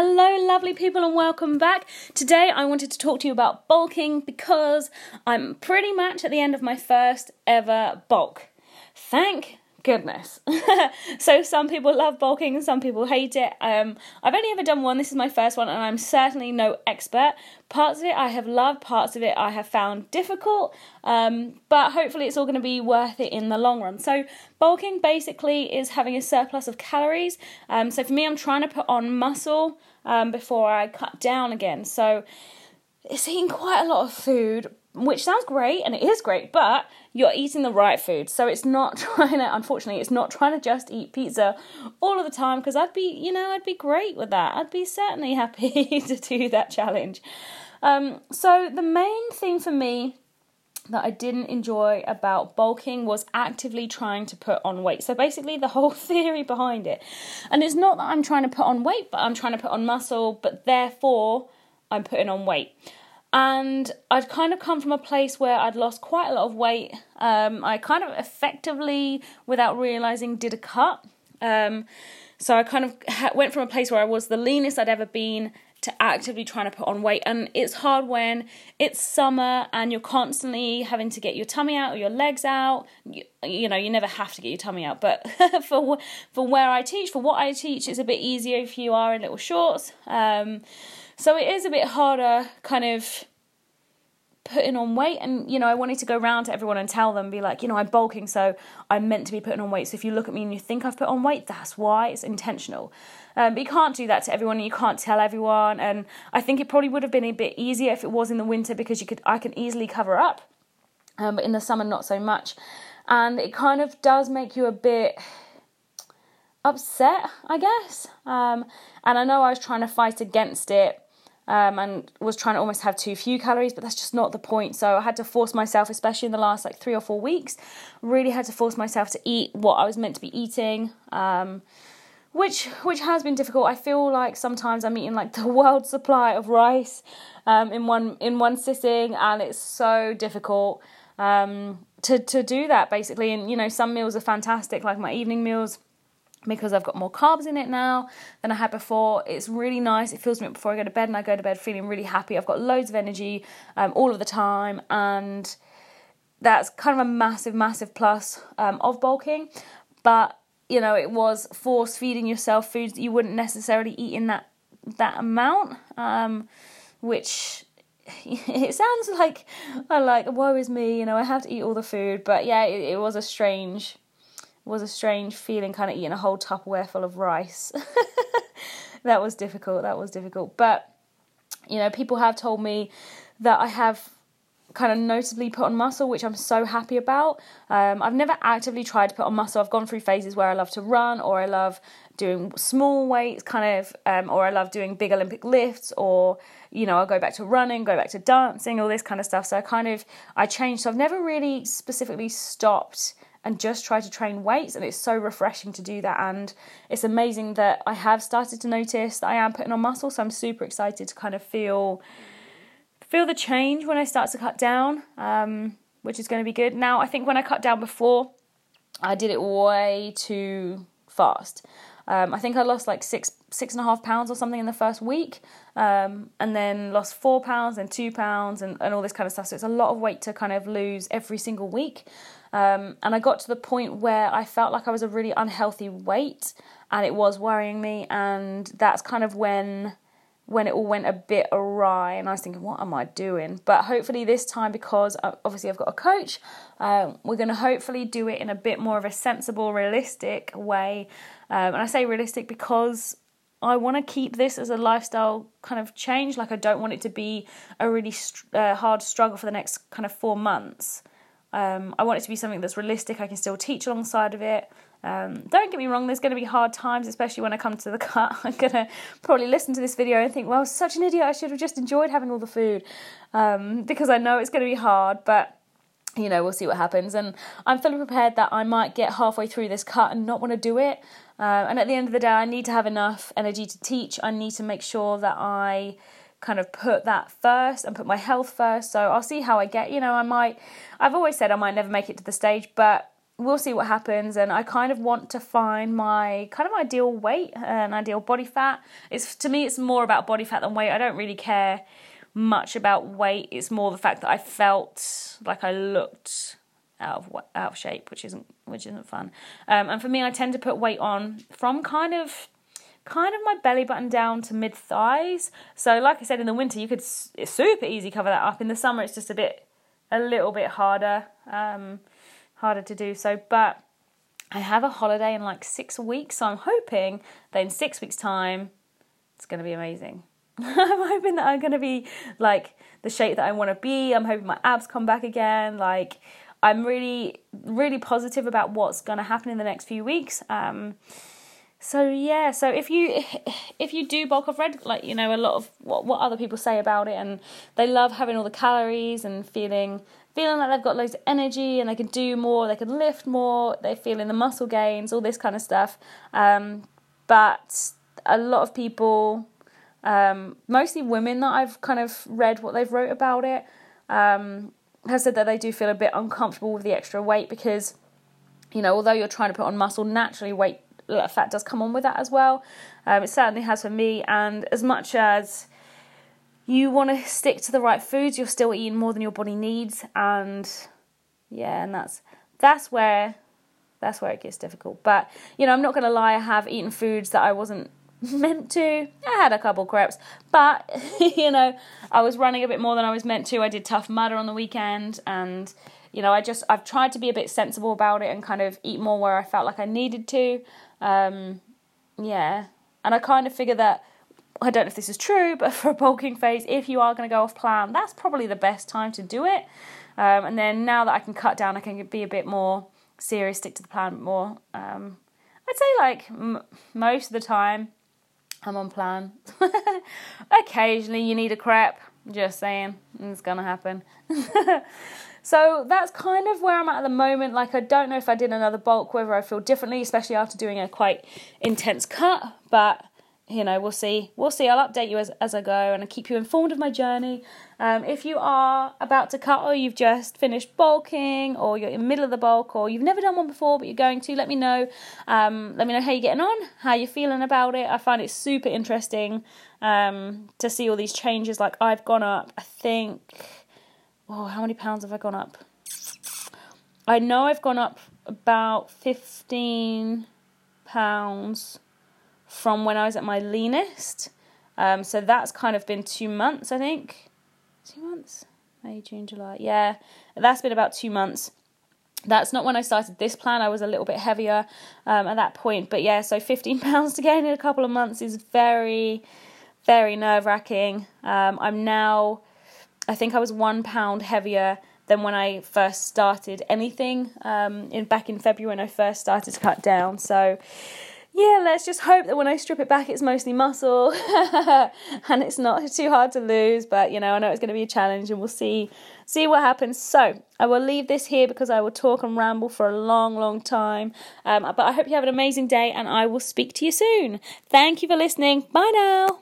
Hello, lovely people, and welcome back. Today, I wanted to talk to you about bulking because I'm pretty much at the end of my first ever bulk. Thank goodness. so some people love bulking some people hate it. Um, I've only ever done one. This is my first one, and I'm certainly no expert. Parts of it I have loved, parts of it I have found difficult, um, but hopefully it's all going to be worth it in the long run. So bulking basically is having a surplus of calories. Um, so for me, I'm trying to put on muscle um, before I cut down again. So it's eating quite a lot of food, which sounds great and it is great, but you're eating the right food. So it's not trying to, unfortunately, it's not trying to just eat pizza all of the time because I'd be, you know, I'd be great with that. I'd be certainly happy to do that challenge. Um, so the main thing for me that I didn't enjoy about bulking was actively trying to put on weight. So basically, the whole theory behind it, and it's not that I'm trying to put on weight, but I'm trying to put on muscle, but therefore I'm putting on weight and I'd kind of come from a place where I'd lost quite a lot of weight. Um, I kind of effectively, without realizing, did a cut. Um, so I kind of ha- went from a place where I was the leanest I'd ever been to actively trying to put on weight. And it's hard when it's summer and you're constantly having to get your tummy out or your legs out. You, you know, you never have to get your tummy out, but for for where I teach, for what I teach, it's a bit easier if you are in little shorts. Um, so it is a bit harder, kind of putting on weight and you know i wanted to go around to everyone and tell them be like you know i'm bulking so i'm meant to be putting on weight. So if you look at me and you think i've put on weight that's why it's intentional. Um, but you can't do that to everyone and you can't tell everyone. And i think it probably would have been a bit easier if it was in the winter because you could i can easily cover up um, but in the summer not so much. And it kind of does make you a bit upset i guess. Um, and i know i was trying to fight against it um, and was trying to almost have too few calories, but that's just not the point. So I had to force myself, especially in the last like three or four weeks, really had to force myself to eat what I was meant to be eating. Um, which which has been difficult. I feel like sometimes I'm eating like the world supply of rice um, in one in one sitting, and it's so difficult um, to to do that basically. And you know, some meals are fantastic, like my evening meals because I've got more carbs in it now than I had before. It's really nice. It fills me up before I go to bed, and I go to bed feeling really happy. I've got loads of energy um, all of the time, and that's kind of a massive, massive plus um, of bulking. But you know, it was force feeding yourself foods that you wouldn't necessarily eat in that that amount, um, which it sounds like I like woe is me. You know, I have to eat all the food, but yeah, it, it was a strange was a strange feeling, kind of eating a whole Tupperware full of rice. that was difficult. That was difficult. But, you know, people have told me that I have kind of notably put on muscle, which I'm so happy about. Um, I've never actively tried to put on muscle. I've gone through phases where I love to run, or I love doing small weights, kind of, um, or I love doing big Olympic lifts, or you know, I'll go back to running, go back to dancing, all this kind of stuff. So I kind of I changed. So I've never really specifically stopped and just try to train weights and it's so refreshing to do that and it's amazing that I have started to notice that I am putting on muscle so I'm super excited to kind of feel feel the change when I start to cut down um, which is going to be good now I think when I cut down before I did it way too fast um, I think I lost like six six and a half pounds or something in the first week, um, and then lost four pounds and two pounds and, and all this kind of stuff. So it's a lot of weight to kind of lose every single week. Um, and I got to the point where I felt like I was a really unhealthy weight, and it was worrying me. And that's kind of when when it all went a bit awry and I was thinking, what am I doing? But hopefully, this time, because obviously I've got a coach, uh, we're going to hopefully do it in a bit more of a sensible, realistic way. Um, and I say realistic because I want to keep this as a lifestyle kind of change. Like, I don't want it to be a really uh, hard struggle for the next kind of four months. Um, I want it to be something that's realistic. I can still teach alongside of it. Um, don't get me wrong, there's going to be hard times, especially when I come to the cut. I'm going to probably listen to this video and think, well, such an idiot, I should have just enjoyed having all the food. Um, because I know it's going to be hard, but you know, we'll see what happens. And I'm fully prepared that I might get halfway through this cut and not want to do it. Uh, and at the end of the day, I need to have enough energy to teach. I need to make sure that I kind of put that first and put my health first. So I'll see how I get. You know, I might, I've always said I might never make it to the stage, but we'll see what happens and i kind of want to find my kind of ideal weight and ideal body fat it's to me it's more about body fat than weight i don't really care much about weight it's more the fact that i felt like i looked out of out of shape which isn't which isn't fun um, and for me i tend to put weight on from kind of kind of my belly button down to mid thighs so like i said in the winter you could super easy cover that up in the summer it's just a bit a little bit harder um, harder to do so. But I have a holiday in like six weeks, so I'm hoping that in six weeks' time, it's going to be amazing. I'm hoping that I'm going to be like the shape that I want to be. I'm hoping my abs come back again. Like, I'm really, really positive about what's going to happen in the next few weeks. Um, so yeah, so if you if you do bulk, I've read like you know a lot of what what other people say about it, and they love having all the calories and feeling feeling like they've got loads of energy and they can do more, they can lift more, they're feeling the muscle gains, all this kind of stuff. Um, but a lot of people, um, mostly women that I've kind of read what they've wrote about it, um, have said that they do feel a bit uncomfortable with the extra weight because, you know, although you're trying to put on muscle, naturally weight fat does come on with that as well. Um, it certainly has for me, and as much as you want to stick to the right foods, you're still eating more than your body needs, and yeah, and that's that's where that's where it gets difficult. But you know, I'm not going to lie, I have eaten foods that I wasn't meant to. I had a couple crepes, but you know, I was running a bit more than I was meant to. I did Tough Mudder on the weekend, and you know, I just I've tried to be a bit sensible about it and kind of eat more where I felt like I needed to. Um, yeah, and I kind of figure that I don't know if this is true, but for a bulking phase, if you are going to go off plan, that's probably the best time to do it. Um, and then now that I can cut down, I can be a bit more serious, stick to the plan more. Um, I'd say like m- most of the time, I'm on plan. Occasionally, you need a crep. Just saying, it's gonna happen. so that's kind of where I'm at at the moment. Like, I don't know if I did another bulk, whether I feel differently, especially after doing a quite intense cut. But you know, we'll see. We'll see. I'll update you as, as I go and I'll keep you informed of my journey. Um, if you are about to cut or you've just finished bulking or you're in the middle of the bulk or you've never done one before but you're going to, let me know. Um, let me know how you're getting on, how you're feeling about it. I find it super interesting um, to see all these changes. Like I've gone up, I think, oh, how many pounds have I gone up? I know I've gone up about 15 pounds from when I was at my leanest. Um, so that's kind of been two months, I think. Two months? May, June, July. Yeah, that's been about two months. That's not when I started this plan. I was a little bit heavier um, at that point. But yeah, so 15 pounds to gain in a couple of months is very, very nerve wracking. Um, I'm now, I think I was one pound heavier than when I first started anything um, in back in February when I first started to cut down. So yeah, let's just hope that when I strip it back, it's mostly muscle and it's not too hard to lose. But you know, I know it's going to be a challenge, and we'll see see what happens. So I will leave this here because I will talk and ramble for a long, long time. Um, but I hope you have an amazing day, and I will speak to you soon. Thank you for listening. Bye now.